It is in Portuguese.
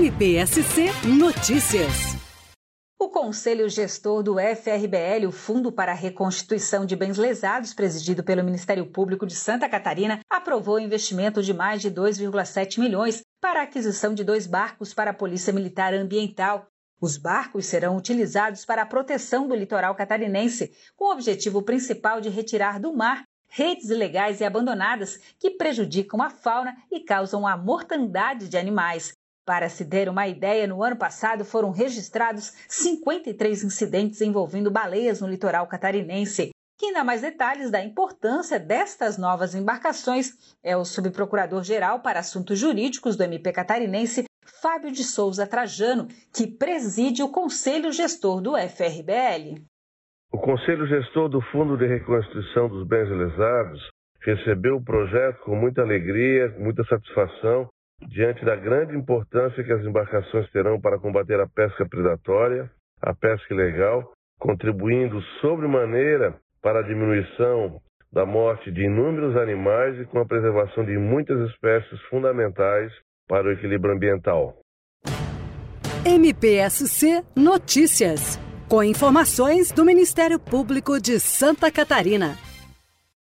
MPSC Notícias. O Conselho Gestor do FRBL, o Fundo para a Reconstituição de Bens Lesados, presidido pelo Ministério Público de Santa Catarina, aprovou investimento de mais de 2,7 milhões para a aquisição de dois barcos para a Polícia Militar Ambiental. Os barcos serão utilizados para a proteção do litoral catarinense, com o objetivo principal de retirar do mar redes ilegais e abandonadas que prejudicam a fauna e causam a mortandade de animais. Para se ter uma ideia, no ano passado foram registrados 53 incidentes envolvendo baleias no litoral catarinense. Quem dá mais detalhes da importância destas novas embarcações é o subprocurador-geral para assuntos jurídicos do MP catarinense, Fábio de Souza Trajano, que preside o Conselho Gestor do FRBL. O Conselho Gestor do Fundo de Reconstrução dos Bens Lesados recebeu o projeto com muita alegria, muita satisfação diante da grande importância que as embarcações terão para combater a pesca predatória, a pesca ilegal, contribuindo sobremaneira para a diminuição da morte de inúmeros animais e com a preservação de muitas espécies fundamentais para o equilíbrio ambiental. MPSC Notícias, com informações do Ministério Público de Santa Catarina.